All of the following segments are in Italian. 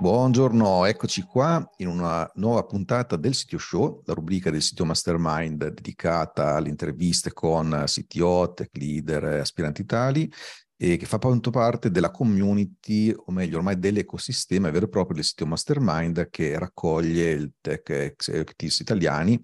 Buongiorno, eccoci qua in una nuova puntata del Sitio Show, la rubrica del sito Mastermind dedicata alle interviste con CTO, tech leader aspiranti tali e che fa appunto parte della community, o meglio ormai dell'ecosistema vero e proprio del sito Mastermind che raccoglie il tech executives italiani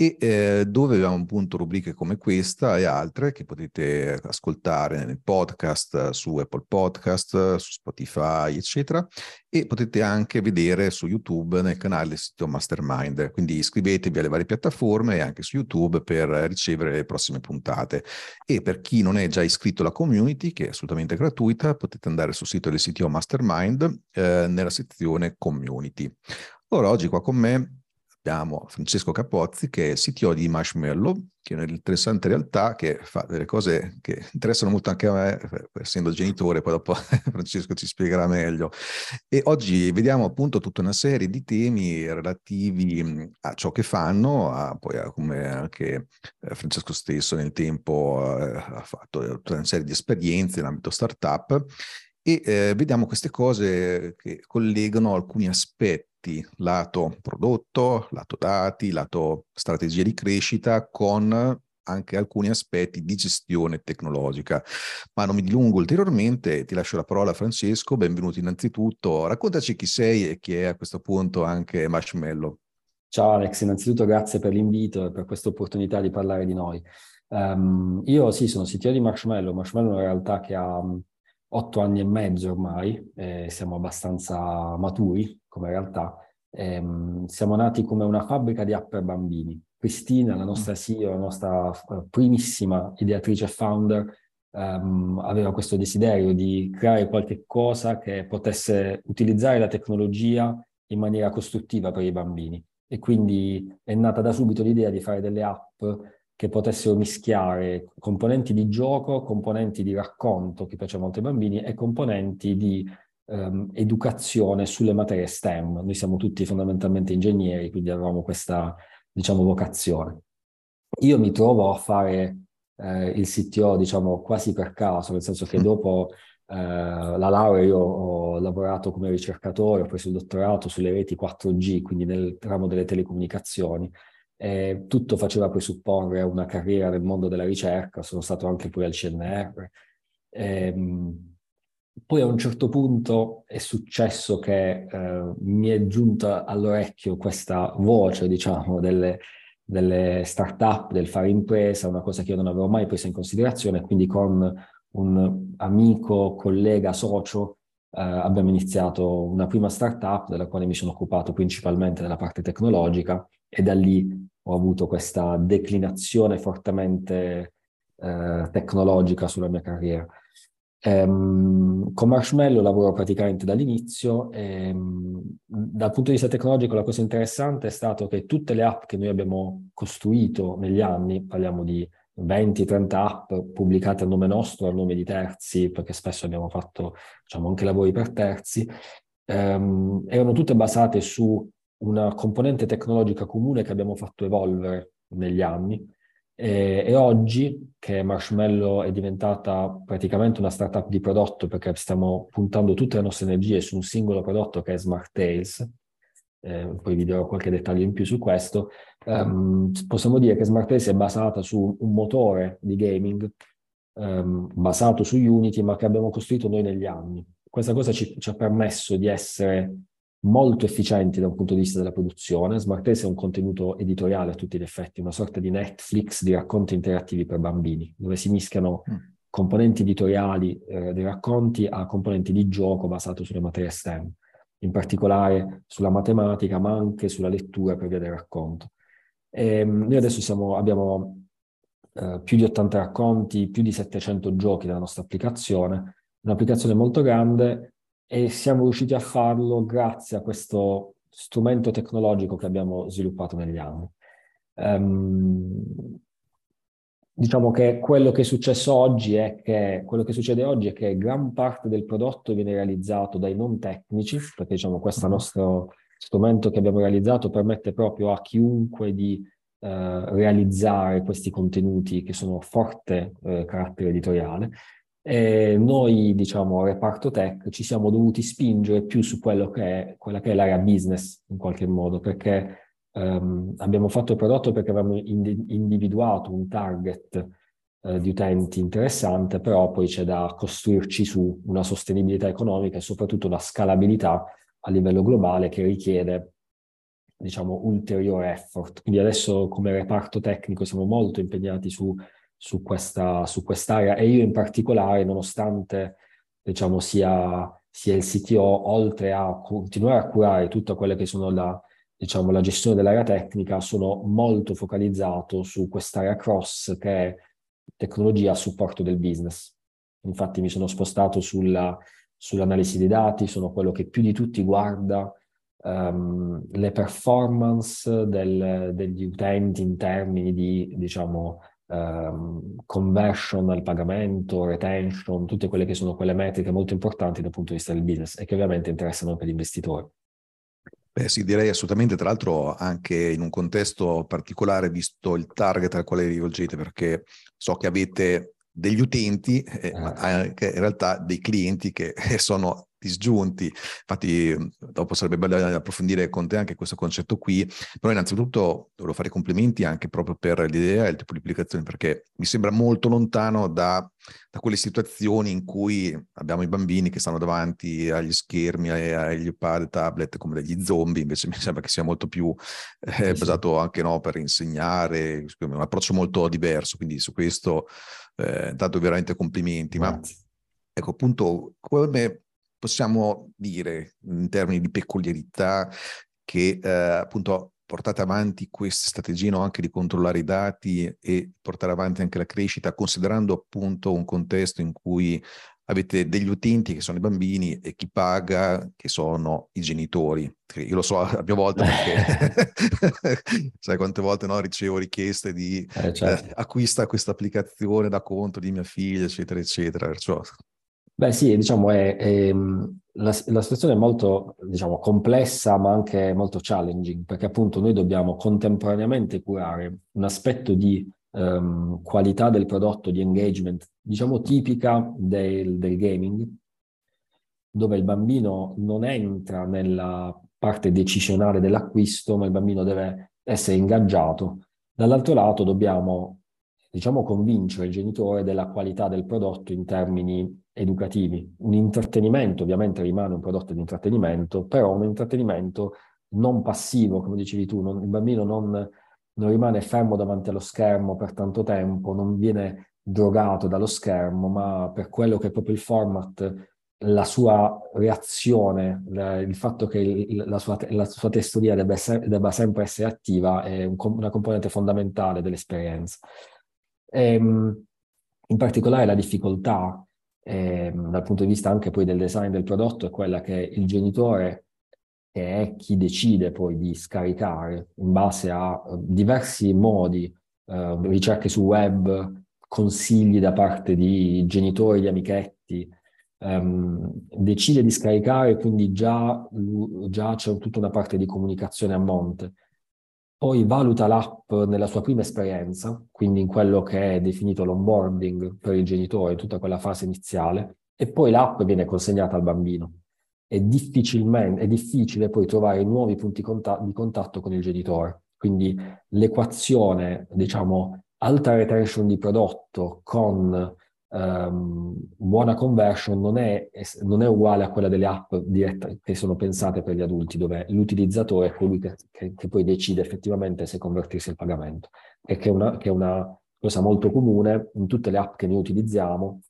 e eh, dove abbiamo appunto rubriche come questa e altre che potete ascoltare nel podcast, su Apple Podcast, su Spotify, eccetera, e potete anche vedere su YouTube nel canale del sito Mastermind. Quindi iscrivetevi alle varie piattaforme e anche su YouTube per ricevere le prossime puntate. E per chi non è già iscritto alla community, che è assolutamente gratuita, potete andare sul sito del sito Mastermind eh, nella sezione Community. Ora, oggi qua con me abbiamo Francesco Capozzi che è CTO di Marshmallow, che è un'interessante realtà che fa delle cose che interessano molto anche a me, essendo genitore, poi dopo Francesco ci spiegherà meglio. E oggi vediamo appunto tutta una serie di temi relativi a ciò che fanno, a, poi a come anche eh, Francesco stesso nel tempo eh, ha fatto tutta una serie di esperienze in ambito startup e eh, vediamo queste cose che collegano alcuni aspetti, lato prodotto, lato dati, lato strategia di crescita, con anche alcuni aspetti di gestione tecnologica. Ma non mi dilungo ulteriormente, ti lascio la parola Francesco, benvenuto innanzitutto, raccontaci chi sei e chi è a questo punto anche Marshmallow. Ciao Alex, innanzitutto grazie per l'invito e per questa opportunità di parlare di noi. Um, io sì, sono CTO di Marshmallow, Marshmallow è una realtà che ha otto anni e mezzo ormai, eh, siamo abbastanza maturi come realtà. Eh, siamo nati come una fabbrica di app per bambini. Cristina, la nostra mm. CEO, la nostra eh, primissima ideatrice e founder, ehm, aveva questo desiderio di creare qualche cosa che potesse utilizzare la tecnologia in maniera costruttiva per i bambini. E quindi è nata da subito l'idea di fare delle app che potessero mischiare componenti di gioco, componenti di racconto che piace molto ai bambini e componenti di um, educazione sulle materie STEM. Noi siamo tutti fondamentalmente ingegneri, quindi avevamo questa, diciamo, vocazione. Io mi trovo a fare eh, il CTO, diciamo, quasi per caso, nel senso che mm. dopo eh, la laurea io ho lavorato come ricercatore, ho preso il dottorato sulle reti 4G, quindi nel ramo delle telecomunicazioni, eh, tutto faceva presupporre una carriera nel mondo della ricerca, sono stato anche poi al CNR. Eh, poi a un certo punto è successo che eh, mi è giunta all'orecchio questa voce, diciamo, delle, delle start-up, del fare impresa, una cosa che io non avevo mai preso in considerazione, quindi con un amico, collega, socio, eh, abbiamo iniziato una prima startup della quale mi sono occupato principalmente della parte tecnologica e da lì ho avuto questa declinazione fortemente eh, tecnologica sulla mia carriera. Um, con Marshmallow lavoro praticamente dall'inizio e um, dal punto di vista tecnologico la cosa interessante è stato che tutte le app che noi abbiamo costruito negli anni, parliamo di 20-30 app pubblicate a nome nostro, a nome di terzi, perché spesso abbiamo fatto diciamo, anche lavori per terzi, um, erano tutte basate su una componente tecnologica comune che abbiamo fatto evolvere negli anni e, e, oggi che Marshmallow è diventata praticamente una startup di prodotto perché stiamo puntando tutte le nostre energie su un singolo prodotto che è Smart Tales, eh, poi vi darò qualche dettaglio in più su questo, um, possiamo dire che Smart Tales è basata su un motore di gaming um, basato su Unity ma che abbiamo costruito noi negli anni. Questa cosa ci, ci ha permesso di essere molto efficienti da un punto di vista della produzione. Smart Tales è un contenuto editoriale a tutti gli effetti, una sorta di Netflix di racconti interattivi per bambini, dove si mischiano mm. componenti editoriali eh, dei racconti a componenti di gioco basato sulle materie STEM, in particolare sulla matematica, ma anche sulla lettura per via del racconto. E, ehm, noi adesso siamo, abbiamo eh, più di 80 racconti, più di 700 giochi nella nostra applicazione, un'applicazione molto grande e siamo riusciti a farlo grazie a questo strumento tecnologico che abbiamo sviluppato negli anni. Um, diciamo che quello che è successo oggi è che quello che succede oggi è che gran parte del prodotto viene realizzato dai non tecnici, perché diciamo questo mm-hmm. nostro strumento che abbiamo realizzato permette proprio a chiunque di eh, realizzare questi contenuti che sono forte eh, carattere editoriale. E noi, diciamo, reparto tech, ci siamo dovuti spingere più su quello che è, quella che è l'area business, in qualche modo, perché Um, abbiamo fatto il prodotto perché avevamo ind- individuato un target uh, di utenti interessante, però poi c'è da costruirci su una sostenibilità economica e soprattutto una scalabilità a livello globale che richiede diciamo ulteriore effort. Quindi adesso come reparto tecnico siamo molto impegnati su, su, questa, su quest'area e io in particolare, nonostante diciamo sia, sia il CTO, oltre a continuare a curare tutta quella che sono la diciamo, la gestione dell'area tecnica, sono molto focalizzato su quest'area cross che è tecnologia a supporto del business. Infatti mi sono spostato sulla, sull'analisi dei dati, sono quello che più di tutti guarda um, le performance del, degli utenti in termini di, diciamo, um, conversion al pagamento, retention, tutte quelle che sono quelle metriche molto importanti dal punto di vista del business e che ovviamente interessano anche gli investitori. Beh, sì, direi assolutamente, tra l'altro anche in un contesto particolare, visto il target al quale rivolgete, perché so che avete degli utenti, eh, ma ah. anche in realtà dei clienti che sono disgiunti. Infatti, dopo sarebbe bello approfondire con te anche questo concetto qui. Però, innanzitutto, volevo fare complimenti anche proprio per l'idea e il tipo di applicazione, perché mi sembra molto lontano da, da quelle situazioni in cui abbiamo i bambini che stanno davanti agli schermi, agli iPad, tablet, come degli zombie. Invece, mi sembra che sia molto più eh, basato anche no, per insegnare, un approccio molto diverso. Quindi, su questo, eh, intanto, veramente complimenti. Ma ecco, appunto, come possiamo dire in termini di peculiarità che eh, appunto portate avanti queste strategie no? anche di controllare i dati e portare avanti anche la crescita, considerando appunto un contesto in cui avete degli utenti che sono i bambini e chi paga che sono i genitori. Io lo so a mia volta perché sai quante volte no, ricevo richieste di eh, certo. eh, acquista questa applicazione da conto di mia figlia, eccetera, eccetera. Perciò Beh sì, diciamo, è, è, la, la, situazione è molto diciamo, complessa ma anche molto challenging perché appunto noi dobbiamo contemporaneamente curare un aspetto di um, qualità del prodotto, di engagement, diciamo tipica del, del gaming, dove il bambino non entra nella parte decisionale dell'acquisto, ma il bambino deve essere ingaggiato. Dall'altro lato dobbiamo, diciamo, convincere il genitore della qualità del prodotto in termini educativi. Un intrattenimento ovviamente rimane un prodotto di intrattenimento, però un intrattenimento non passivo, come dicevi tu, non, il bambino non, non rimane fermo davanti allo schermo per tanto tempo, non viene drogato dallo schermo, ma per quello che è proprio il format, la sua reazione, il fatto che la, sua, la, sua, testoria debba, debba, sempre essere attiva è un, una componente fondamentale dell'esperienza. E, ehm, in particolare la difficoltà eh, dal punto di vista anche poi del design del prodotto è quella che il genitore, che è chi decide poi di scaricare in base a uh, diversi modi, uh, ricerche su web, consigli da parte di genitori, di amichetti, um, decide di scaricare, quindi già, già c'è tutta una parte di comunicazione a monte poi valuta l'app nella sua prima esperienza, quindi in quello che è definito l'onboarding per il genitore, tutta quella fase iniziale, e poi l'app viene consegnata al bambino. È, è difficile poi trovare nuovi punti di contatto con il genitore. Quindi l'equazione, diciamo, alta retention di prodotto con um, buona conversion non è, non è, uguale a quella delle app dirette che sono pensate per gli adulti, dove l'utilizzatore è colui che, che, che poi decide effettivamente se convertirsi il pagamento. E che è, una, che è una cosa molto comune in tutte le app che noi utilizziamo.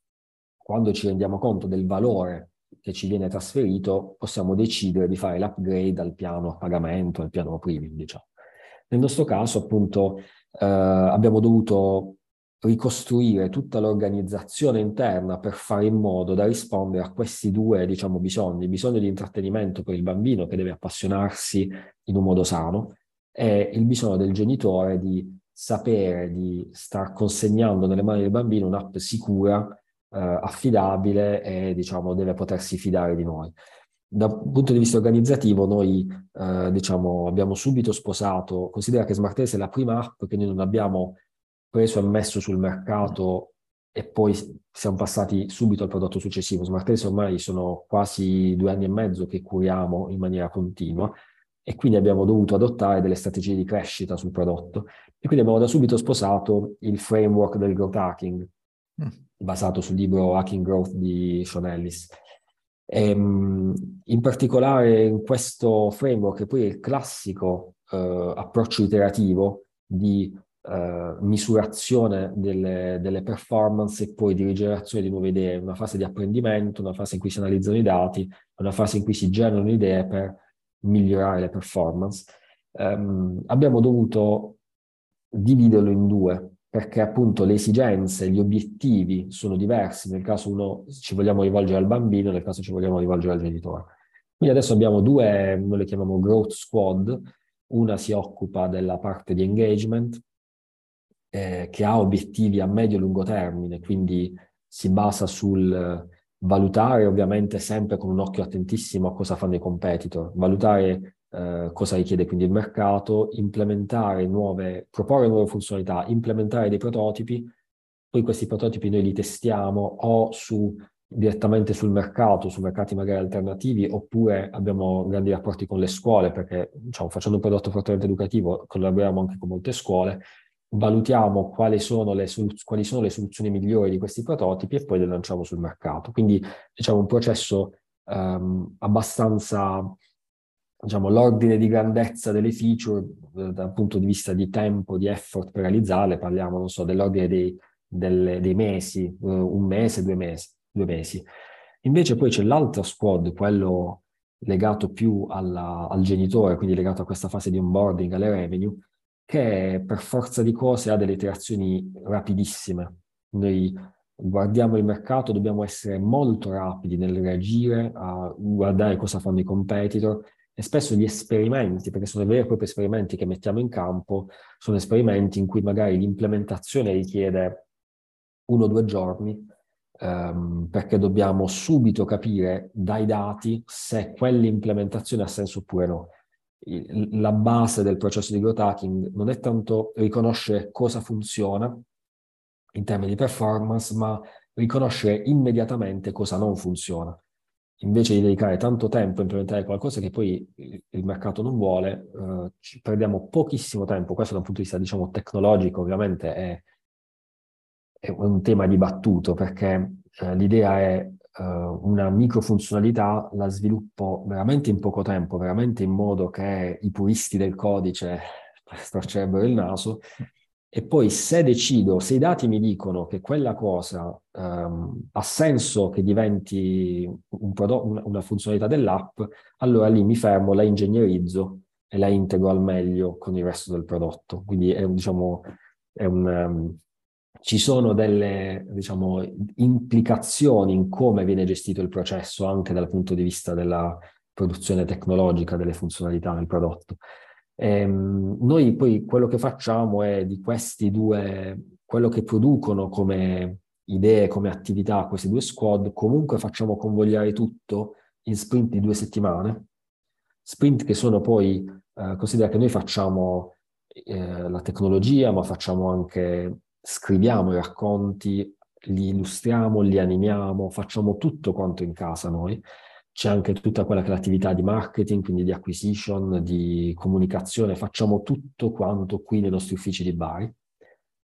Quando ci rendiamo conto del valore che ci viene trasferito, possiamo decidere di fare l'upgrade al piano a pagamento, al piano premium, diciamo. Nel nostro caso, appunto, eh, abbiamo dovuto ricostruire tutta l'organizzazione interna per fare in modo da rispondere a questi due, diciamo, bisogni, il bisogno di intrattenimento per il bambino che deve appassionarsi in un modo sano e il bisogno del genitore di sapere di star consegnando nelle mani del bambino un'app sicura, eh, affidabile e, diciamo, deve potersi fidare di noi. Dal punto di vista organizzativo, noi eh, diciamo, abbiamo subito sposato, considera che Smartese è la prima app che noi non abbiamo preso e messo sul mercato e poi siamo passati subito al prodotto successivo. Smartese ormai sono quasi due anni e mezzo che curiamo in maniera continua e quindi abbiamo dovuto adottare delle strategie di crescita sul prodotto. E quindi abbiamo da subito sposato il framework del growth hacking, mm. basato sul libro Hacking Growth di Sean Ellis. E, ehm, in particolare in questo framework, che poi è il classico uh, approccio iterativo di uh, misurazione delle, delle, performance e poi di rigenerazione di nuove idee, una fase di apprendimento, una fase in cui si analizzano i dati, una fase in cui si generano idee per migliorare le performance. Um, abbiamo dovuto dividerlo in due perché appunto le esigenze, gli obiettivi sono diversi, nel caso uno ci vogliamo rivolgere al bambino, nel caso ci vogliamo rivolgere al genitore. Quindi adesso abbiamo due, noi le chiamiamo growth squad, una si occupa della parte di engagement, eh, che ha obiettivi a medio e lungo termine, quindi si basa sul valutare ovviamente sempre con un occhio attentissimo a cosa fanno i competitor, valutare eh, cosa richiede quindi il mercato, implementare nuove, proporre nuove funzionalità, implementare dei prototipi, poi questi prototipi noi li testiamo o su, direttamente sul mercato, su mercati magari alternativi, oppure abbiamo grandi rapporti con le scuole, perché diciamo, facendo un prodotto fortemente educativo collaboriamo anche con molte scuole, valutiamo quali sono, le quali sono le soluzioni migliori di questi prototipi e poi le lanciamo sul mercato. Quindi diciamo un processo um, abbastanza diciamo, l'ordine di grandezza delle feature eh, dal punto di vista di tempo, di effort per realizzarle, parliamo, non so, dell'ordine dei, delle, dei mesi, eh, un mese, due mesi, due mesi. Invece poi c'è l'altro squad, quello legato più alla, al genitore, quindi legato a questa fase di onboarding, alle revenue, che per forza di cose ha delle iterazioni rapidissime. Noi guardiamo il mercato, dobbiamo essere molto rapidi nel reagire, a guardare cosa fanno i competitor e spesso gli esperimenti, perché sono veri e propri esperimenti che mettiamo in campo, sono esperimenti in cui magari l'implementazione richiede uno o due giorni, um, perché dobbiamo subito capire dai dati se quell'implementazione ha senso oppure no. La base del processo di growth hacking non è tanto riconoscere cosa funziona in termini di performance, ma riconoscere immediatamente cosa non funziona invece di dedicare tanto tempo a implementare qualcosa che poi il mercato non vuole, eh, ci perdiamo pochissimo tempo. Questo da un punto di vista, diciamo, tecnologico, ovviamente è, è un tema dibattuto perché eh, l'idea è eh, una microfunzionalità, la sviluppo veramente in poco tempo, veramente in modo che i puristi del codice storcerebbero il naso e poi se decido, se i dati mi dicono che quella cosa um, ha senso che diventi un prodotto, una, funzionalità dell'app, allora lì mi fermo, la ingegnerizzo e la integro al meglio con il resto del prodotto. Quindi è, diciamo, è un, um, ci sono delle diciamo, implicazioni in come viene gestito il processo anche dal punto di vista della produzione tecnologica delle funzionalità del prodotto. Ehm, noi poi quello che facciamo è di questi due, quello che producono come idee, come attività questi due squad, comunque facciamo convogliare tutto in sprint di due settimane, sprint che sono poi, eh, considera che noi facciamo eh, la tecnologia, ma facciamo anche, scriviamo i racconti, li illustriamo, li animiamo, facciamo tutto quanto in casa noi c'è anche tutta quella che è l'attività di marketing, quindi di acquisition, di comunicazione, facciamo tutto quanto qui nei nostri uffici di Bari.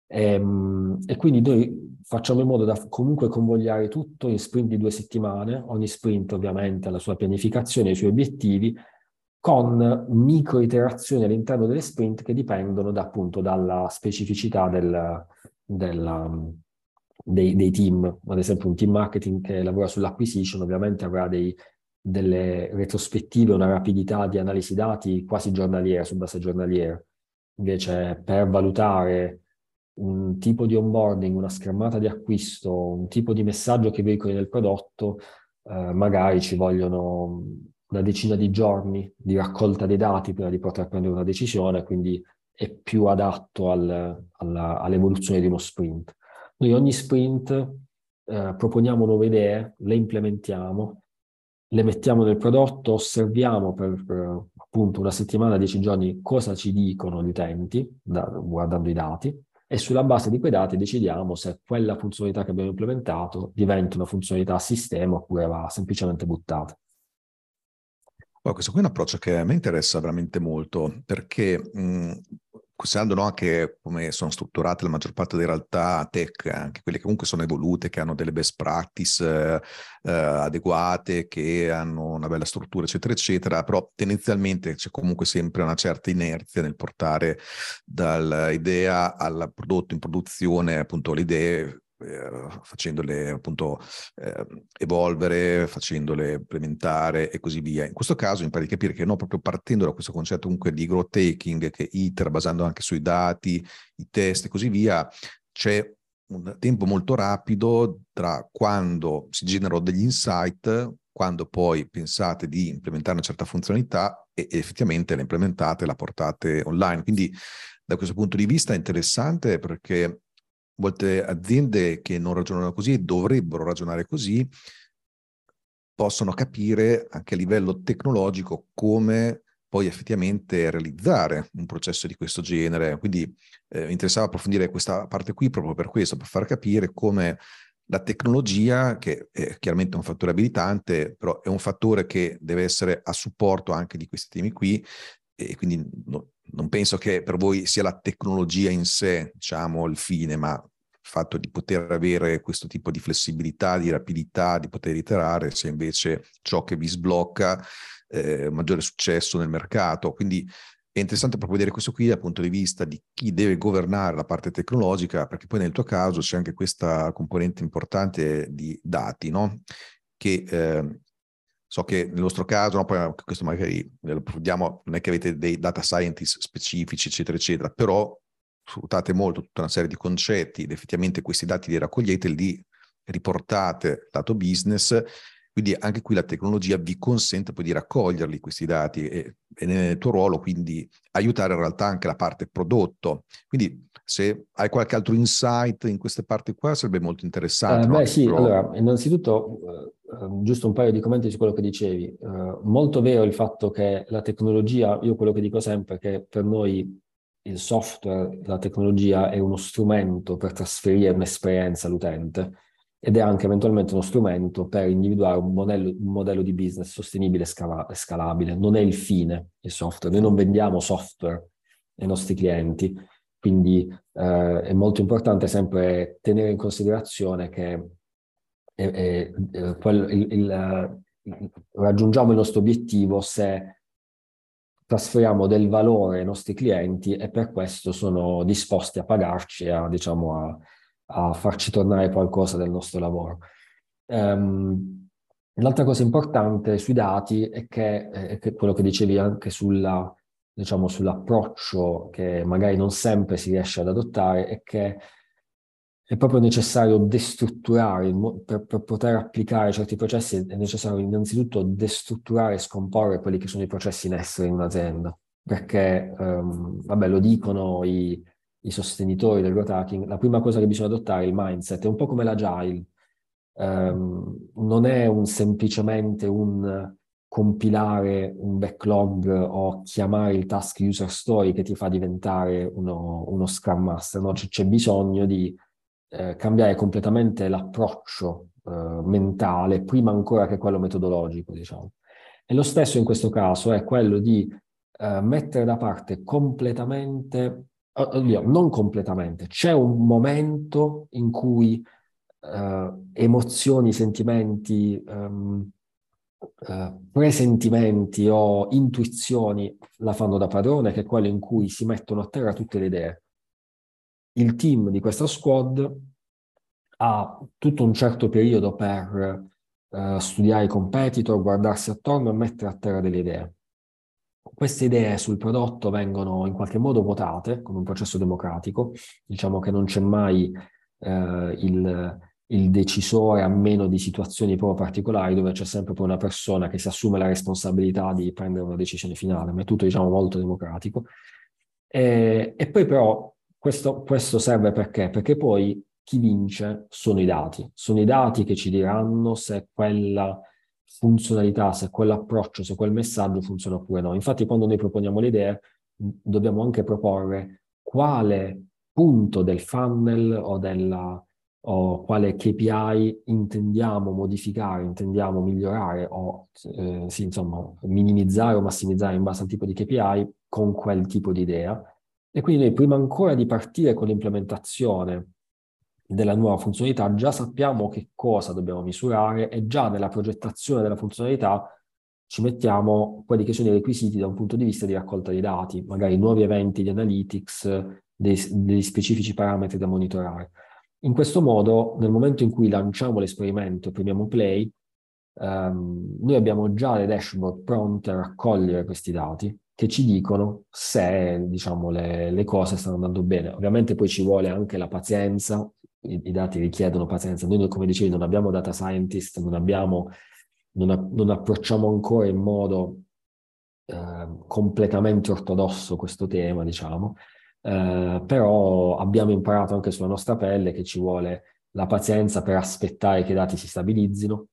E, ehm, e, quindi noi facciamo in modo da comunque convogliare tutto in sprint di due settimane, ogni sprint ovviamente ha la sua pianificazione, i suoi obiettivi, con micro iterazioni all'interno delle sprint che dipendono da, appunto dalla specificità del, del, dei, dei, team. Ad esempio un team marketing che lavora sull'acquisition ovviamente avrà dei, delle retrospettive, una rapidità di analisi dati quasi giornaliera, su base giornaliera. Invece per valutare un tipo di onboarding, una schermata di acquisto, un tipo di messaggio che veicoli nel prodotto, eh, magari ci vogliono una decina di giorni di raccolta dei dati prima di poter prendere una decisione, quindi è più adatto al, alla, all'evoluzione di uno sprint. Noi ogni sprint eh, proponiamo nuove idee, le implementiamo, le mettiamo nel prodotto, osserviamo per, per appunto una settimana, dieci giorni cosa ci dicono gli utenti da, guardando i dati e sulla base di quei dati decidiamo se quella funzionalità che abbiamo implementato diventa una funzionalità a sistema oppure va semplicemente buttata. Oh, questo qui è un approccio che a me interessa veramente molto perché mh, considerando anche come sono strutturate la maggior parte delle realtà tech, anche quelle che comunque sono evolute, che hanno delle best practice eh, adeguate, che hanno una bella struttura, eccetera, eccetera, però tendenzialmente c'è comunque sempre una certa inerzia nel portare dall'idea al prodotto in produzione, appunto le idee facendole appunto eh, evolvere, facendole implementare e così via. In questo caso pare di capire che no, proprio partendo da questo concetto comunque di growth taking, che iter, basando anche sui dati, i test e così via, c'è un tempo molto rapido tra quando si generano degli insight, quando poi pensate di implementare una certa funzionalità e effettivamente la implementate, la portate online. Quindi da questo punto di vista è interessante perché molte aziende che non ragionano così e dovrebbero ragionare così possono capire anche a livello tecnologico come poi effettivamente realizzare un processo di questo genere. Quindi eh, mi interessava approfondire questa parte qui proprio per questo, per far capire come la tecnologia, che è chiaramente un fattore abilitante, però è un fattore che deve essere a supporto anche di questi temi qui, e quindi no, non penso che per voi sia la tecnologia in sé, diciamo, il fine, ma fatto di poter avere questo tipo di flessibilità, di rapidità, di poter iterare, sia invece ciò che vi sblocca eh, maggiore successo nel mercato. Quindi è interessante proprio vedere questo qui dal punto di vista di chi deve governare la parte tecnologica, perché poi nel tuo caso c'è anche questa componente importante di dati, no? che eh, So che nel vostro caso, no, poi questo magari lo approfondiamo, non è che avete dei data scientist specifici, eccetera, eccetera, però sfruttate molto tutta una serie di concetti ed effettivamente questi dati li raccogliete, li riportate lato business, quindi anche qui la tecnologia vi consente poi di raccoglierli questi dati e, e nel tuo ruolo quindi aiutare in realtà anche la parte prodotto. Quindi se hai qualche altro insight in queste parti qua sarebbe molto interessante. Eh, no? Beh sì, Però... allora innanzitutto uh, giusto un paio di commenti su quello che dicevi. Uh, molto vero il fatto che la tecnologia, io quello che dico sempre è che per noi il software, la tecnologia è uno strumento per trasferire un'esperienza all'utente ed è anche eventualmente uno strumento per individuare un modello, un modello di business sostenibile e scala, scalabile. Non è il fine il software, noi non vendiamo software ai nostri clienti, quindi eh, è molto importante sempre tenere in considerazione che è, è, è, quel, il, il, raggiungiamo il nostro obiettivo se trasferiamo del valore ai nostri clienti e per questo sono disposti a pagarci a, diciamo, a, a farci tornare qualcosa del nostro lavoro. Um, l'altra cosa importante sui dati è che, è che quello che dicevi anche sulla, diciamo, sull'approccio che magari non sempre si riesce ad adottare è che è proprio necessario destrutturare, per, per, poter applicare certi processi è necessario innanzitutto destrutturare e scomporre quelli che sono i processi in essere in un'azienda, perché, um, vabbè, lo dicono i, i, sostenitori del growth hacking, la prima cosa che bisogna adottare è il mindset, è un po' come l'agile, um, non è un, semplicemente un compilare un backlog o chiamare il task user story che ti fa diventare uno, uno Scrum Master, no? C- c'è bisogno di eh, cambiare completamente l'approccio eh, mentale prima ancora che quello metodologico, diciamo. E lo stesso in questo caso è quello di eh, mettere da parte completamente, oddio, non completamente, c'è un momento in cui eh, emozioni, sentimenti, um, presentimenti o intuizioni la fanno da padrone, che è quello in cui si mettono a terra tutte le idee. Il team di questa squad ha tutto un certo periodo per uh, studiare i competitor, guardarsi attorno e mettere a terra delle idee. queste idee sul prodotto vengono in qualche modo votate con un processo democratico, diciamo che non c'è mai eh, il, il, decisore a meno di situazioni proprio particolari dove c'è sempre poi una persona che si assume la responsabilità di prendere una decisione finale, ma è tutto diciamo molto democratico. E, e poi però questo, questo serve perché? Perché poi chi vince sono i dati, sono i dati che ci diranno se quella funzionalità, se quell'approccio, se quel messaggio funziona oppure no. Infatti quando noi proponiamo le idee dobbiamo anche proporre quale punto del funnel o, della, o quale KPI intendiamo modificare, intendiamo migliorare o eh, sì, insomma, minimizzare o massimizzare in base al tipo di KPI con quel tipo di idea. E quindi noi prima ancora di partire con l'implementazione della nuova funzionalità, già sappiamo che cosa dobbiamo misurare e già nella progettazione della funzionalità ci mettiamo quelli che sono i requisiti da un punto di vista di raccolta di dati, magari nuovi eventi di analytics, dei, degli specifici parametri da monitorare. In questo modo, nel momento in cui lanciamo l'esperimento e premiamo play, ehm, noi abbiamo già le dashboard pronte a raccogliere questi dati che ci dicono se diciamo, le, le cose stanno andando bene. Ovviamente poi ci vuole anche la pazienza i, i, dati richiedono pazienza. Noi, come dicevi, non abbiamo data scientist, non, abbiamo, non, non approcciamo ancora in modo eh, completamente ortodosso questo tema, diciamo, eh, però abbiamo imparato anche sulla nostra pelle che ci vuole la pazienza per aspettare che i dati si stabilizzino,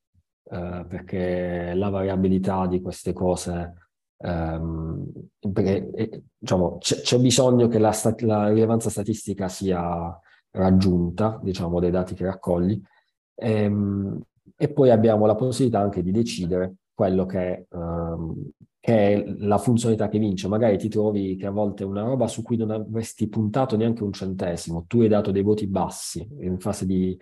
eh, perché la variabilità di queste cose Um, perché eh, diciamo, c'è, c'è, bisogno che la, stat- la, rilevanza statistica sia raggiunta, diciamo, dei dati che raccogli. Ehm, e poi abbiamo la possibilità anche di decidere quello che, um, che, è la funzionalità che vince. Magari ti trovi che a volte è una roba su cui non avresti puntato neanche un centesimo, tu hai dato dei voti bassi in fase di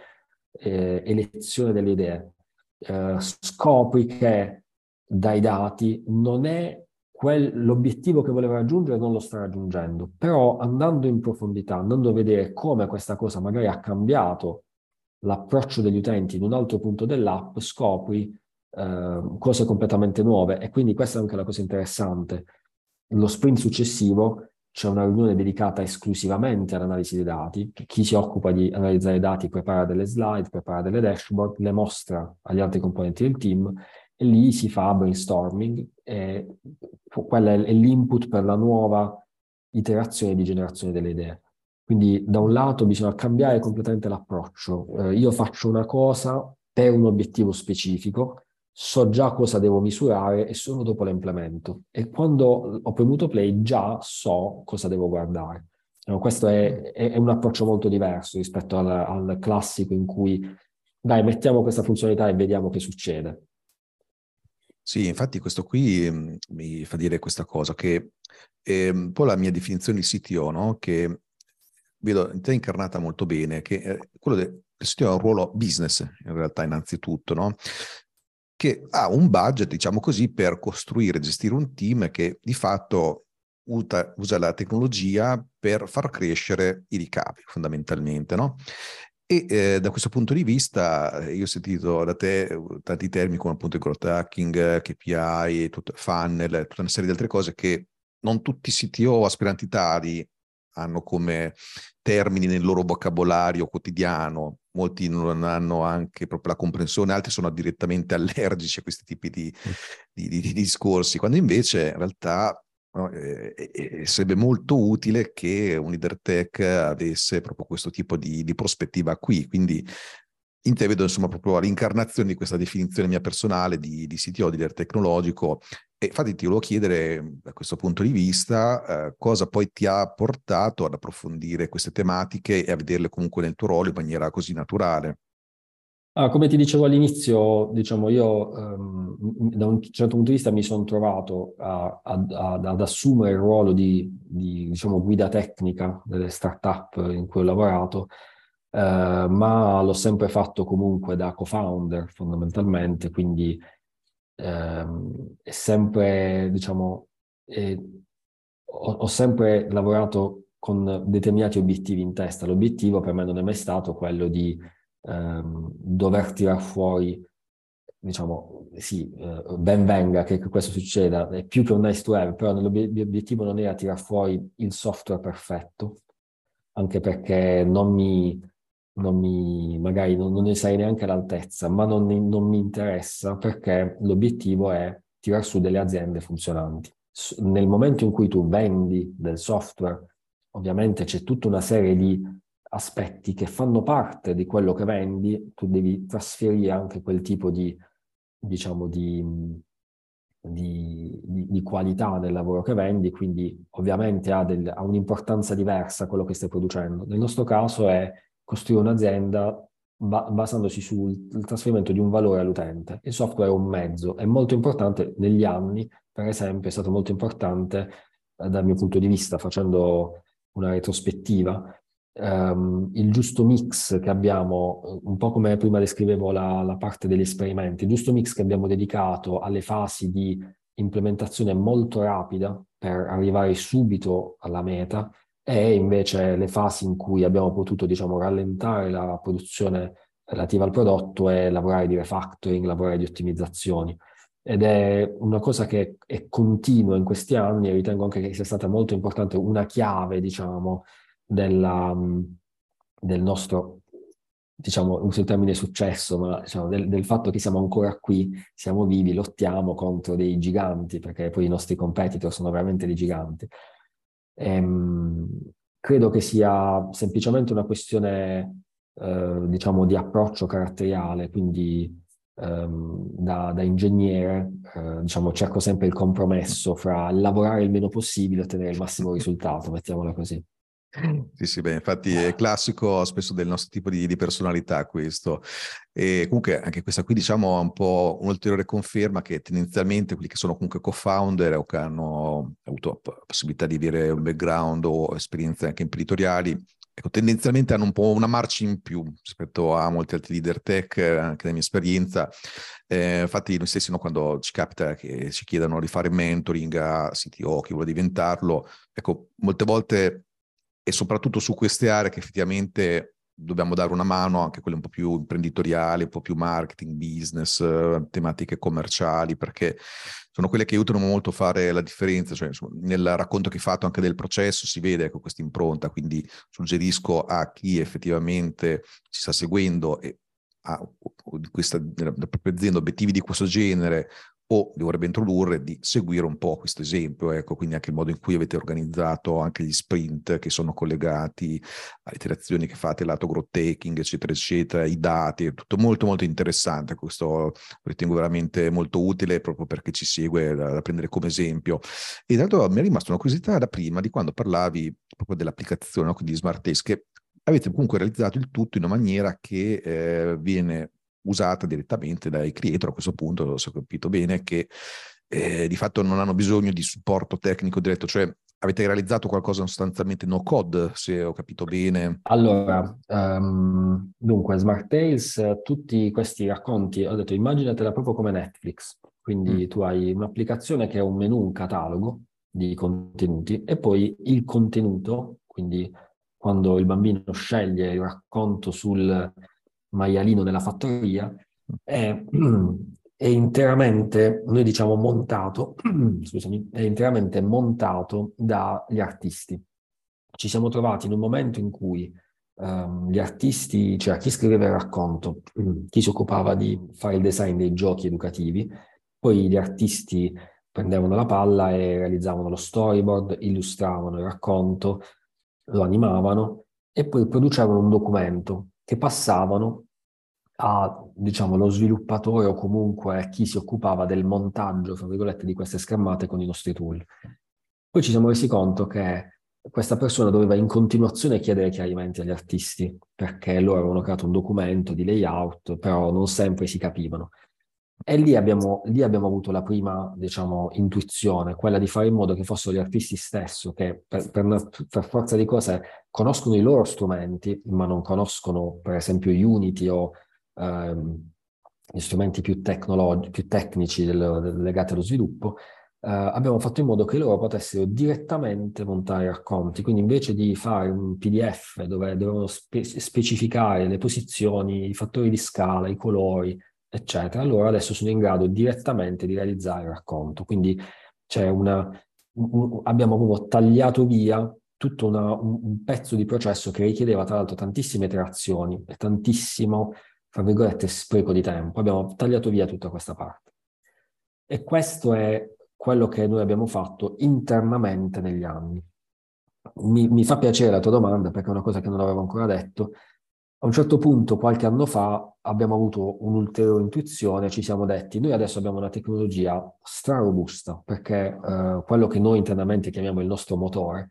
eh, elezione delle idee. Eh, scopri che dai dati non è l'obiettivo che voleva raggiungere non lo sta raggiungendo, però andando in profondità, andando a vedere come questa cosa magari ha cambiato l'approccio degli utenti in un altro punto dell'app, scopri eh, cose completamente nuove. E quindi questa è anche la cosa interessante. Lo sprint successivo c'è una riunione dedicata esclusivamente all'analisi dei dati, chi si occupa di analizzare i dati prepara delle slide, prepara delle dashboard, le mostra agli altri componenti del team e lì si fa brainstorming e quello è l'input per la nuova iterazione di generazione delle idee. Quindi da un lato bisogna cambiare completamente l'approccio. Eh, io faccio una cosa per un obiettivo specifico, so già cosa devo misurare e solo dopo la implemento. E quando ho premuto play già so cosa devo guardare. No, questo è, è, un approccio molto diverso rispetto al, al classico in cui dai, mettiamo questa funzionalità e vediamo che succede. Sì, infatti questo qui mh, mi fa dire questa cosa, che è un po' la mia definizione di CTO, no? che vedo in te incarnata molto bene, che eh, quello del CTO ha un ruolo business in realtà innanzitutto, no? che ha un budget, diciamo così, per costruire gestire un team che di fatto usa, usa la tecnologia per far crescere i ricavi fondamentalmente, no? E eh, da questo punto di vista, io ho sentito da te eh, tanti termini come appunto il growth hacking, KPI, tutto, funnel, tutta una serie di altre cose che non tutti i CTO aspiranti tali hanno come termini nel loro vocabolario quotidiano, molti non hanno anche proprio la comprensione, altri sono direttamente allergici a questi tipi di, di, di, di discorsi, quando invece in realtà No? E, e, sarebbe molto utile che un leader tech avesse proprio questo tipo di, di prospettiva qui. Quindi in te vedo insomma proprio l'incarnazione di questa definizione mia personale di, di CTO, di leader tecnologico. E infatti ti volevo chiedere da questo punto di vista eh, cosa poi ti ha portato ad approfondire queste tematiche e a vederle comunque nel tuo ruolo in maniera così naturale. Ah, come ti dicevo all'inizio, diciamo, io um, da un certo punto di vista mi sono trovato a, a, a, ad assumere il ruolo di, di diciamo, guida tecnica delle start-up in cui ho lavorato, eh, ma l'ho sempre fatto comunque da co-founder fondamentalmente, quindi ehm, è sempre, diciamo, è, ho, ho sempre lavorato con determinati obiettivi in testa. L'obiettivo per me non è mai stato quello di ehm, dover tirar fuori diciamo, sì, eh, ben venga che questo succeda, è più che un nice to have, però l'obiettivo non era tirare fuori il software perfetto, anche perché non mi, non mi magari non, non ne sarei neanche all'altezza, ma non, non mi interessa perché l'obiettivo è tirar su delle aziende funzionanti. Nel momento in cui tu vendi del software, ovviamente c'è tutta una serie di aspetti che fanno parte di quello che vendi, tu devi trasferire anche quel tipo di, diciamo, di, di, di, qualità del lavoro che vendi, quindi ovviamente ha, del, ha un'importanza diversa quello che stai producendo. Nel nostro caso è costruire un'azienda basandosi sul trasferimento di un valore all'utente. Il software è un mezzo, è molto importante negli anni, per esempio, è stato molto importante eh, dal mio punto di vista, facendo una retrospettiva, um, il giusto mix che abbiamo, eh, un po' come prima descrivevo la, la parte degli esperimenti, il giusto mix che abbiamo dedicato alle fasi di implementazione molto rapida per arrivare subito alla meta e invece le fasi in cui abbiamo potuto diciamo, rallentare la produzione relativa al prodotto e lavorare di refactoring, lavorare di ottimizzazioni. Ed è una cosa che è continua in questi anni e ritengo anche che sia stata molto importante, una chiave, diciamo, della, mm, del nostro, diciamo, uso il termine successo, ma diciamo, del, del, fatto che siamo ancora qui, siamo vivi, lottiamo contro dei giganti, perché poi i nostri competitor sono veramente dei giganti. Ehm, credo che sia semplicemente una questione, eh, diciamo, di approccio caratteriale, quindi ehm, da, da, ingegnere, eh, diciamo, cerco sempre il compromesso fra lavorare il meno possibile e ottenere il massimo risultato, mettiamola così. Sì, sì, beh, infatti è classico spesso del nostro tipo di, di, personalità questo. E comunque anche questa qui diciamo è un po' un'ulteriore conferma che tendenzialmente quelli che sono comunque co-founder o che hanno avuto possibilità di avere un background o esperienze anche imprenditoriali, ecco, tendenzialmente hanno un po' una marcia in più rispetto a molti altri leader tech, anche nella mia esperienza. Eh, infatti noi stessi no, quando ci capita che ci chiedano di fare mentoring a CTO, chi vuole diventarlo, ecco, molte volte e soprattutto su queste aree che effettivamente dobbiamo dare una mano, anche quelle un po' più imprenditoriali, un po' più marketing, business, tematiche commerciali, perché sono quelle che aiutano molto a fare la differenza. Cioè, nel racconto che hai fatto anche del processo si vede ecco, questa impronta, quindi suggerisco a chi effettivamente ci sta seguendo e ha questa della propria azienda obiettivi di questo genere o dovrebbe introdurre di seguire un po' questo esempio, ecco, quindi anche il modo in cui avete organizzato anche gli sprint che sono collegati alle iterazioni che fate, lato growth taking, eccetera, eccetera, i dati, è tutto molto molto interessante, questo ritengo veramente molto utile proprio perché ci segue da, da prendere come esempio. E tanto mi è rimasta una curiosità da prima di quando parlavi proprio dell'applicazione, no? quindi Smart Taste, che avete comunque realizzato il tutto in una maniera che eh, viene usata direttamente dai creator a questo punto, se ho capito bene, che eh, di fatto non hanno bisogno di supporto tecnico diretto, cioè avete realizzato qualcosa sostanzialmente no code, se ho capito bene? Allora, um, dunque, Smart Tales, tutti questi racconti, ho detto immaginatela proprio come Netflix, quindi mm. tu hai un'applicazione che è un menu, un catalogo di contenuti e poi il contenuto, quindi quando il bambino sceglie il racconto sul maialino nella fattoria, è, è interamente, noi diciamo montato, scusami, è interamente montato dagli artisti. Ci siamo trovati in un momento in cui um, gli artisti, cioè chi scriveva il racconto, chi si occupava di fare il design dei giochi educativi, poi gli artisti prendevano la palla e realizzavano lo storyboard, illustravano il racconto, lo animavano e poi producevano un documento che passavano a, diciamo, lo sviluppatore o comunque chi si occupava del montaggio, fra virgolette, di queste schermate con i nostri tool. Poi ci siamo resi conto che questa persona doveva in continuazione chiedere chiarimenti agli artisti, perché loro avevano creato un documento di layout, però non sempre si capivano. E lì abbiamo, lì abbiamo avuto la prima, diciamo, intuizione, quella di fare in modo che fossero gli artisti stessi che per, per, per, forza di cose conoscono i loro strumenti, ma non conoscono per esempio Unity o ehm, gli strumenti più, tecnologi- più tecnici del, del, legati allo sviluppo, eh, abbiamo fatto in modo che loro potessero direttamente montare racconti. Quindi invece di fare un PDF dove dovevano spe- specificare le posizioni, i fattori di scala, i colori, eccetera, allora adesso sono in grado direttamente di realizzare il racconto. Quindi c'è una, un, abbiamo proprio tagliato via tutto una, un, un, pezzo di processo che richiedeva tra l'altro tantissime iterazioni e tantissimo, tra virgolette, spreco di tempo. Abbiamo tagliato via tutta questa parte. E questo è quello che noi abbiamo fatto internamente negli anni. Mi, mi fa piacere la tua domanda perché è una cosa che non avevo ancora detto. A un certo punto, qualche anno fa, abbiamo avuto un'ulteriore intuizione, ci siamo detti, noi adesso abbiamo una tecnologia strarobusta, perché eh, quello che noi internamente chiamiamo il nostro motore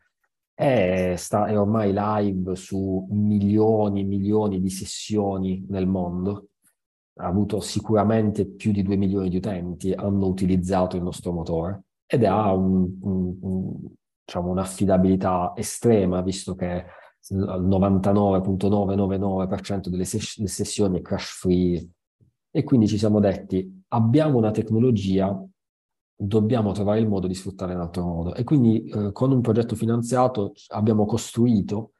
è, sta, è ormai live su milioni e milioni di sessioni nel mondo, ha avuto sicuramente più di 2 milioni di utenti, hanno utilizzato il nostro motore ed ha un, un, un, diciamo, un'affidabilità estrema, visto che il 99.999% delle, ses- delle sessioni è crash free. E quindi ci siamo detti, abbiamo una tecnologia, dobbiamo trovare il modo di sfruttare in altro modo. E quindi eh, con un progetto finanziato abbiamo costruito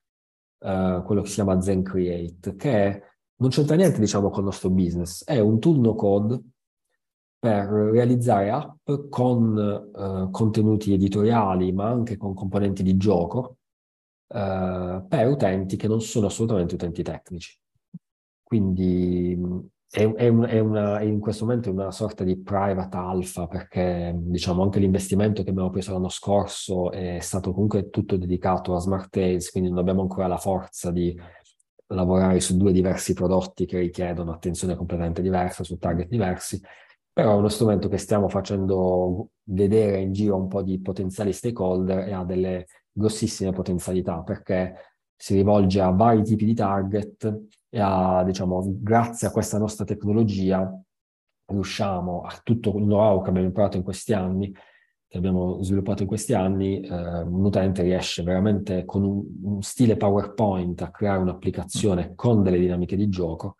eh, quello che si chiama Zen Create, che è, non c'entra niente diciamo con il nostro business, è un tool no code per realizzare app con eh, contenuti editoriali, ma anche con componenti di gioco, eh, per utenti che non sono assolutamente utenti tecnici. Quindi è, è, un, è, una, in questo momento è una sorta di private alpha perché diciamo anche l'investimento che abbiamo preso l'anno scorso è stato comunque tutto dedicato a smart Tales, quindi non abbiamo ancora la forza di lavorare su due diversi prodotti che richiedono attenzione completamente diversa, su target diversi, però è uno strumento che stiamo facendo vedere in giro un po' di potenziali stakeholder e ha delle grossissime potenzialità perché si rivolge a vari tipi di target e a, diciamo, grazie a questa nostra tecnologia riusciamo a tutto il know-how che abbiamo imparato in questi anni, che abbiamo sviluppato in questi anni, eh, un utente riesce veramente con un, un, stile PowerPoint a creare un'applicazione con delle dinamiche di gioco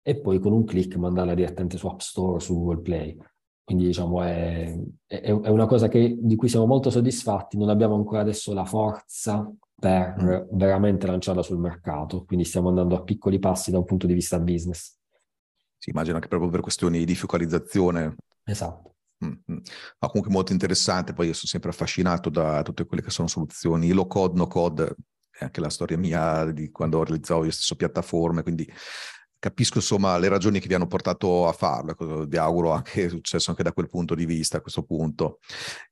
e poi con un click mandarla direttamente su App Store o su Google Play. Quindi diciamo è, è, è una cosa che, di cui siamo molto soddisfatti, non abbiamo ancora adesso la forza per mm. veramente lanciarla sul mercato, quindi stiamo andando a piccoli passi da un punto di vista business. Si immagina che proprio per questioni di focalizzazione. Esatto. Mm-hmm. Ma comunque molto interessante, poi io sono sempre affascinato da tutte quelle che sono soluzioni low code, no code, è anche la storia mia di quando realizzavo io stesso piattaforme, quindi capisco insomma le ragioni che vi hanno portato a farlo, ecco, vi auguro anche successo anche da quel punto di vista a questo punto.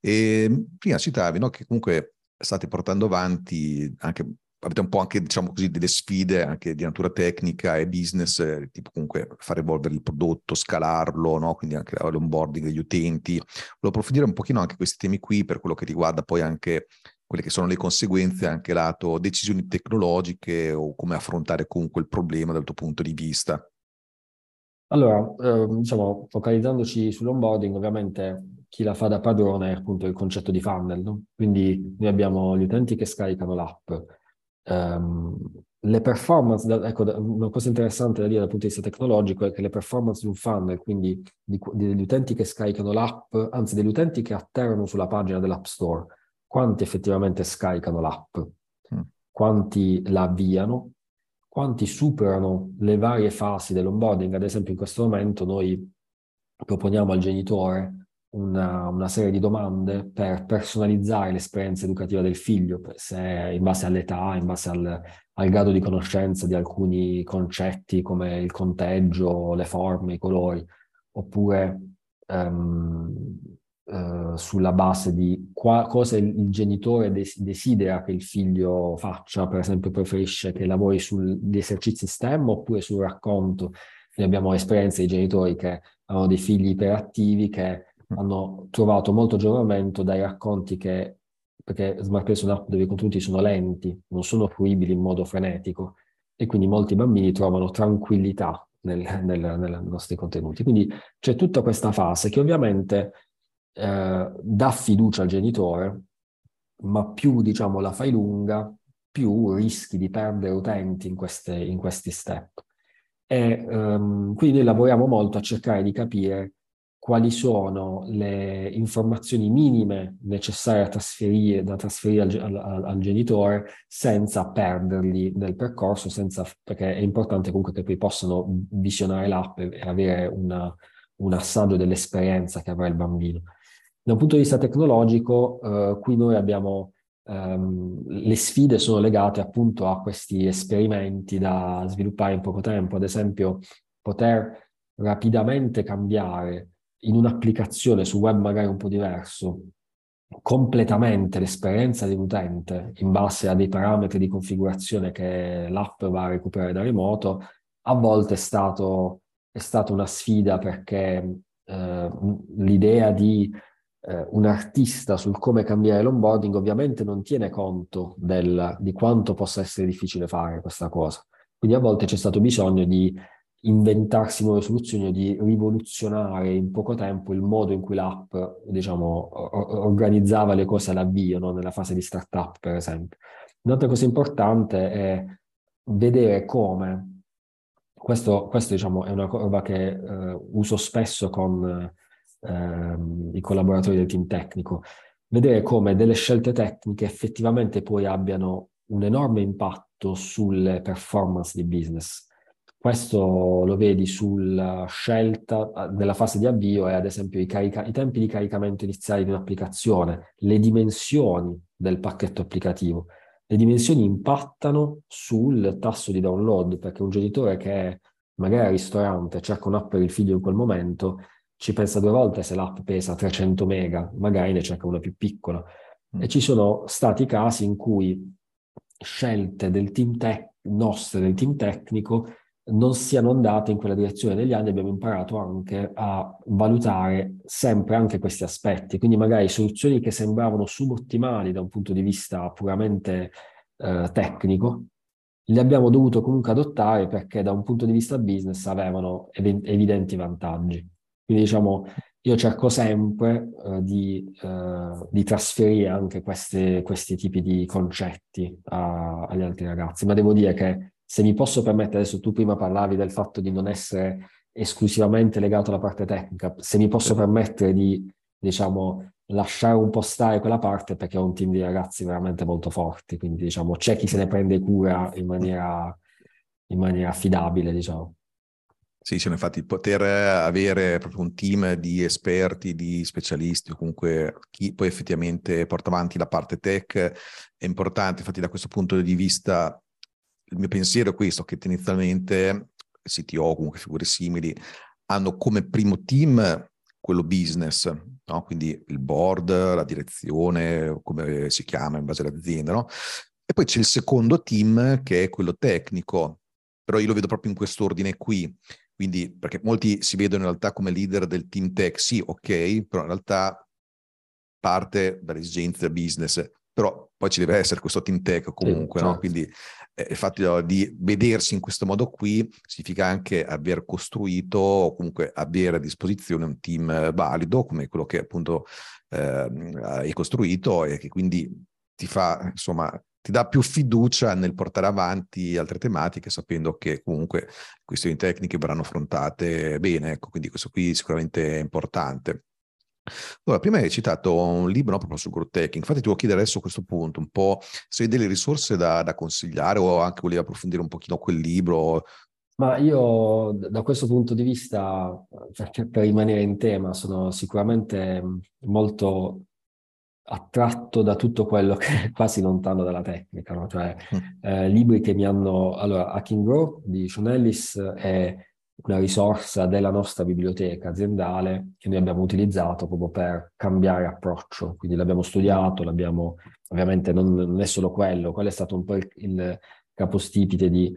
E prima citavi no, che comunque state portando avanti anche avete un po' anche, diciamo così, delle sfide anche di natura tecnica e business, eh, tipo comunque far evolvere il prodotto, scalarlo, no? quindi anche l'onboarding degli utenti. Volevo approfondire un pochino anche questi temi qui per quello che riguarda poi anche quelle che sono le conseguenze anche lato decisioni tecnologiche o come affrontare comunque il problema dal tuo punto di vista. Allora, eh, diciamo, focalizzandoci sull'onboarding, ovviamente chi la fa da padrone è appunto il concetto di funnel, no? Quindi noi abbiamo gli utenti che scaricano l'app, um, le performance, ecco, una cosa interessante da dire dal punto di vista tecnologico è che le performance di un funnel, quindi di, degli utenti che scaricano l'app, anzi degli utenti che atterrano sulla pagina dell'App Store, quanti effettivamente scaricano l'app, mm. quanti la avviano, quanti superano le varie fasi dell'onboarding. Ad esempio in questo momento noi proponiamo al genitore una, una, serie di domande per personalizzare l'esperienza educativa del figlio, se in base all'età, in base al, al grado di conoscenza di alcuni concetti come il conteggio, le forme, i colori, oppure um, uh, sulla base di qua, cosa il, il genitore des- desidera che il figlio faccia, per esempio preferisce che lavori sugli esercizi STEM oppure sul racconto. Noi abbiamo esperienze di genitori che hanno dei figli iperattivi che hanno trovato molto giovamento dai racconti che, perché SmartPlace è un'app dove i contenuti sono lenti, non sono fruibili in modo frenetico e quindi molti bambini trovano tranquillità nei nostri contenuti. Quindi c'è tutta questa fase che ovviamente eh, dà fiducia al genitore, ma più diciamo la fai lunga, più rischi di perdere utenti in, queste, in questi step. E um, quindi noi lavoriamo molto a cercare di capire quali sono le informazioni minime necessarie trasferire, da trasferire al, al, al, genitore senza perderli nel percorso, senza, perché è importante comunque che poi possano visionare l'app e avere una, un assaggio dell'esperienza che avrà il bambino. Da un punto di vista tecnologico, eh, qui noi abbiamo ehm, le sfide sono legate appunto a questi esperimenti da sviluppare in poco tempo, ad esempio poter rapidamente cambiare in un'applicazione su web magari un po' diverso completamente l'esperienza dell'utente in base a dei parametri di configurazione che l'app va a recuperare da remoto, a volte è stato, è stata una sfida perché eh, l'idea di eh, un artista sul come cambiare l'onboarding ovviamente non tiene conto del, di quanto possa essere difficile fare questa cosa. Quindi a volte c'è stato bisogno di inventarsi nuove soluzioni, di rivoluzionare in poco tempo il modo in cui l'app, diciamo, organizzava le cose all'avvio, no? nella fase di startup, per esempio. Un'altra cosa importante è vedere come, questo, questo diciamo, è una cosa che eh, uso spesso con eh, i collaboratori del team tecnico, vedere come delle scelte tecniche effettivamente poi abbiano un enorme impatto sulle performance di business questo lo vedi sulla scelta della fase di avvio e ad esempio i, carica- i tempi di caricamento iniziali di un'applicazione, le dimensioni del pacchetto applicativo. Le dimensioni impattano sul tasso di download perché un genitore che magari al ristorante cerca un'app per il figlio in quel momento ci pensa due volte se l'app pesa 300 mega, magari ne cerca una più piccola. Mm. E ci sono stati casi in cui scelte del team tech, nostre, del team tecnico, non siano andate in quella direzione negli anni, abbiamo imparato anche a valutare sempre anche questi aspetti. Quindi magari soluzioni che sembravano subottimali da un punto di vista puramente eh, tecnico, le abbiamo dovuto comunque adottare perché da un punto di vista business avevano ev- evidenti vantaggi. Quindi diciamo, io cerco sempre eh, di, eh, di, trasferire anche queste, questi tipi di concetti a, agli altri ragazzi, ma devo dire che se mi posso permettere, adesso tu prima parlavi del fatto di non essere esclusivamente legato alla parte tecnica, se mi posso permettere di, diciamo, lasciare un po' stare quella parte perché ho un team di ragazzi veramente molto forti, quindi diciamo c'è chi se ne prende cura in maniera, in maniera affidabile, diciamo. Sì, sì, infatti poter avere proprio un team di esperti, di specialisti o comunque chi poi effettivamente porta avanti la parte tech è importante, infatti da questo punto di vista il mio pensiero è questo, che tendenzialmente CTO, comunque figure simili, hanno come primo team quello business, no? quindi il board, la direzione, come si chiama in base all'azienda, no? e poi c'è il secondo team che è quello tecnico, però io lo vedo proprio in quest'ordine qui, quindi perché molti si vedono in realtà come leader del team tech, sì, ok, però in realtà parte dalle esigenze del business, però poi ci deve essere questo team tech comunque, sì, certo. no? quindi il fatto di vedersi in questo modo qui significa anche aver costruito o comunque avere a disposizione un team valido come quello che appunto eh, hai costruito e che quindi ti fa, insomma, ti dà più fiducia nel portare avanti altre tematiche sapendo che comunque questioni tecniche verranno affrontate bene, ecco, quindi questo qui sicuramente è importante. Allora, prima hai citato un libro no, proprio sul growth hacking, infatti ti volevo chiedere adesso a questo punto un po' se hai delle risorse da, da consigliare o anche volevi approfondire un pochino quel libro. Ma io da questo punto di vista, per, per rimanere in tema, sono sicuramente molto attratto da tutto quello che è quasi lontano dalla tecnica, no? cioè mm. eh, libri che mi hanno... Allora, Hacking Grow di Sean Ellis è una risorsa della nostra biblioteca aziendale che noi abbiamo utilizzato proprio per cambiare approccio. Quindi l'abbiamo studiato, l'abbiamo, ovviamente non, non è solo quello, quello è stato un po' il, il capostipite di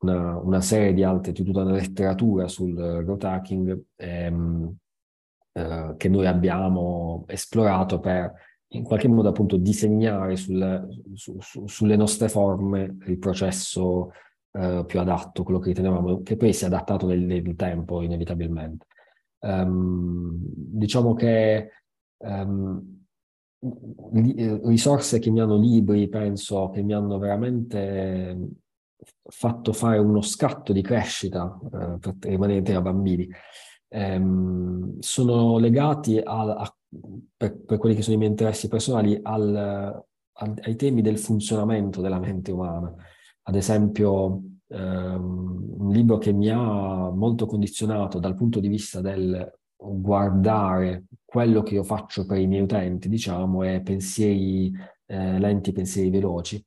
una, una, serie di altre, di tutta una letteratura sul growth hacking ehm, eh, che noi abbiamo esplorato per in qualche modo appunto disegnare sul, su, su, sulle nostre forme il processo eh, più adatto, quello che ritenevamo, che poi si è adattato nel, nel tempo inevitabilmente. Um, diciamo che um, risorse che mi hanno libri, penso, che mi hanno veramente fatto fare uno scatto di crescita eh, per rimanere a bambini. ehm, sono legati a, a, per, per, quelli che sono i miei interessi personali al, al, ai temi del funzionamento della mente umana. Ad esempio, ehm, un libro che mi ha molto condizionato dal punto di vista del guardare quello che io faccio per i miei utenti, diciamo, è pensieri eh, lenti, pensieri veloci,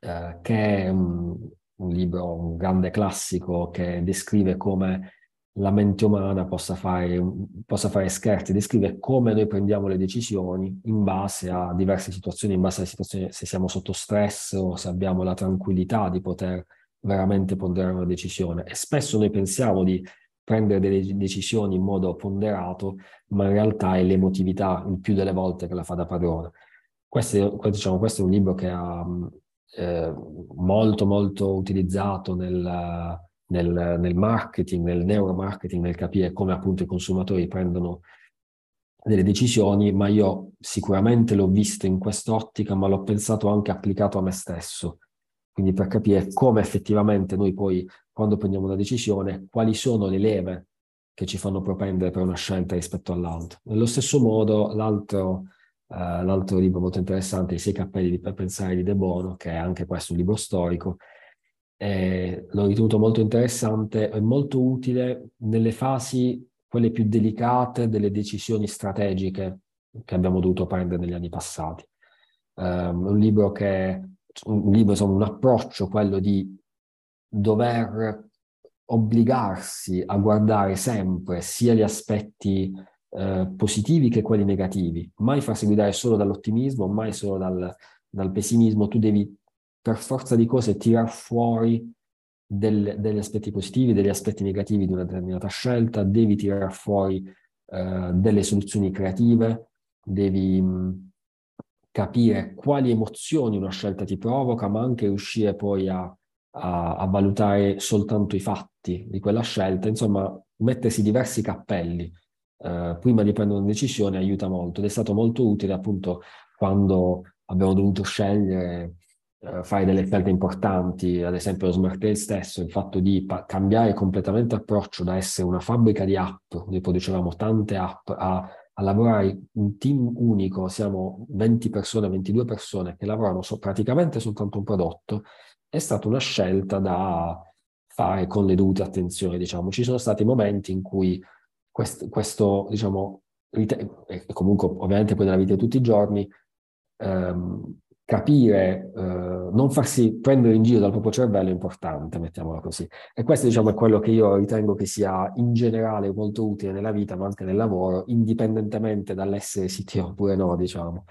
eh, che è un, un libro, un grande classico che descrive come la mente umana possa fare, possa fare scherzi, descrive come noi prendiamo le decisioni in base a diverse situazioni, in base alle situazioni, se siamo sotto stress o se abbiamo la tranquillità di poter veramente ponderare una decisione. E spesso noi pensiamo di prendere delle decisioni in modo ponderato, ma in realtà è l'emotività il più delle volte che la fa da padrone. Questo diciamo, questo è un libro che ha eh, molto molto utilizzato nel, nel, nel, marketing, nel neuromarketing, nel capire come appunto i consumatori prendono delle decisioni, ma io sicuramente l'ho visto in quest'ottica, ma l'ho pensato anche applicato a me stesso. Quindi per capire come effettivamente noi poi quando prendiamo una decisione, quali sono le leve che ci fanno propendere per una scelta rispetto all'altro. Nello stesso modo, l'altro, uh, l'altro libro molto interessante, I sei cappelli per pensare di De Bono, che è anche questo un libro storico, eh, l'ho ritenuto molto interessante e molto utile nelle fasi, quelle più delicate, delle decisioni strategiche che abbiamo dovuto prendere negli anni passati. Um, un libro che, un libro, insomma, un approccio, quello di dover obbligarsi a guardare sempre sia gli aspetti eh, positivi che quelli negativi, mai farsi guidare solo dall'ottimismo, mai solo dal, dal pessimismo, tu devi per forza di cose tirar fuori del, degli aspetti positivi, degli aspetti negativi di una determinata scelta, devi tirar fuori eh, delle soluzioni creative, devi mh, capire quali emozioni una scelta ti provoca, ma anche riuscire poi a a, a, valutare soltanto i fatti di quella scelta, insomma, mettersi diversi cappelli eh, prima di prendere una decisione aiuta molto ed è stato molto utile appunto quando abbiamo dovuto scegliere, fare delle scelte importanti, ad esempio lo Smart Tail stesso, il fatto di pa- cambiare completamente approccio da essere una fabbrica di app, dove producevamo tante app, a, a lavorare in team unico, siamo 20 persone, 22 persone che lavorano so- praticamente soltanto un prodotto è stata una scelta da fare con le dovute attenzioni, diciamo. Ci sono stati momenti in cui quest, questo, diciamo, e comunque ovviamente poi nella vita di tutti i giorni, ehm, capire, eh, non farsi prendere in giro dal proprio cervello è importante, mettiamola così. E questo diciamo è quello che io ritengo che sia in generale molto utile nella vita, ma anche nel lavoro, indipendentemente dall'essere CTO oppure no, diciamo.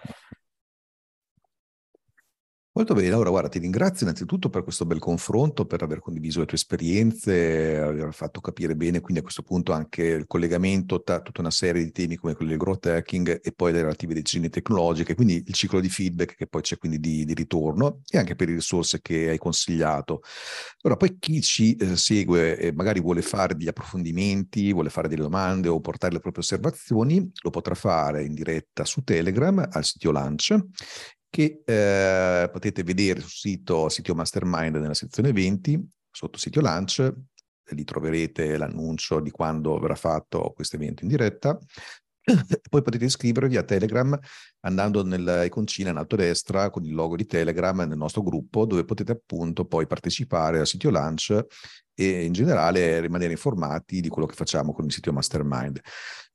Molto bene, allora guarda, ti ringrazio innanzitutto per questo bel confronto, per aver condiviso le tue esperienze, aver fatto capire bene quindi a questo punto anche il collegamento tra tutta una serie di temi come quelli del growth hacking e poi le relative decisioni tecnologiche, quindi il ciclo di feedback che poi c'è quindi di, di ritorno e anche per le risorse che hai consigliato. Allora, poi chi ci eh, segue e magari vuole fare degli approfondimenti, vuole fare delle domande o portare le proprie osservazioni, lo potrà fare in diretta su Telegram al sito Lunch che eh, potete vedere sul sito Sitio Mastermind nella sezione eventi, sotto sito Lunch, lì troverete l'annuncio di quando verrà fatto questo evento in diretta. Poi potete iscrivervi a Telegram andando nell'iconcina in alto a destra con il logo di Telegram nel nostro gruppo dove potete appunto poi partecipare al sito Lunch e in generale rimanere informati di quello che facciamo con il sito Mastermind.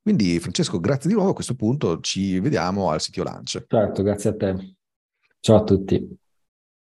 Quindi Francesco, grazie di nuovo. A questo punto ci vediamo al sito Lunch. Certo, grazie a te. Ciao a tutti.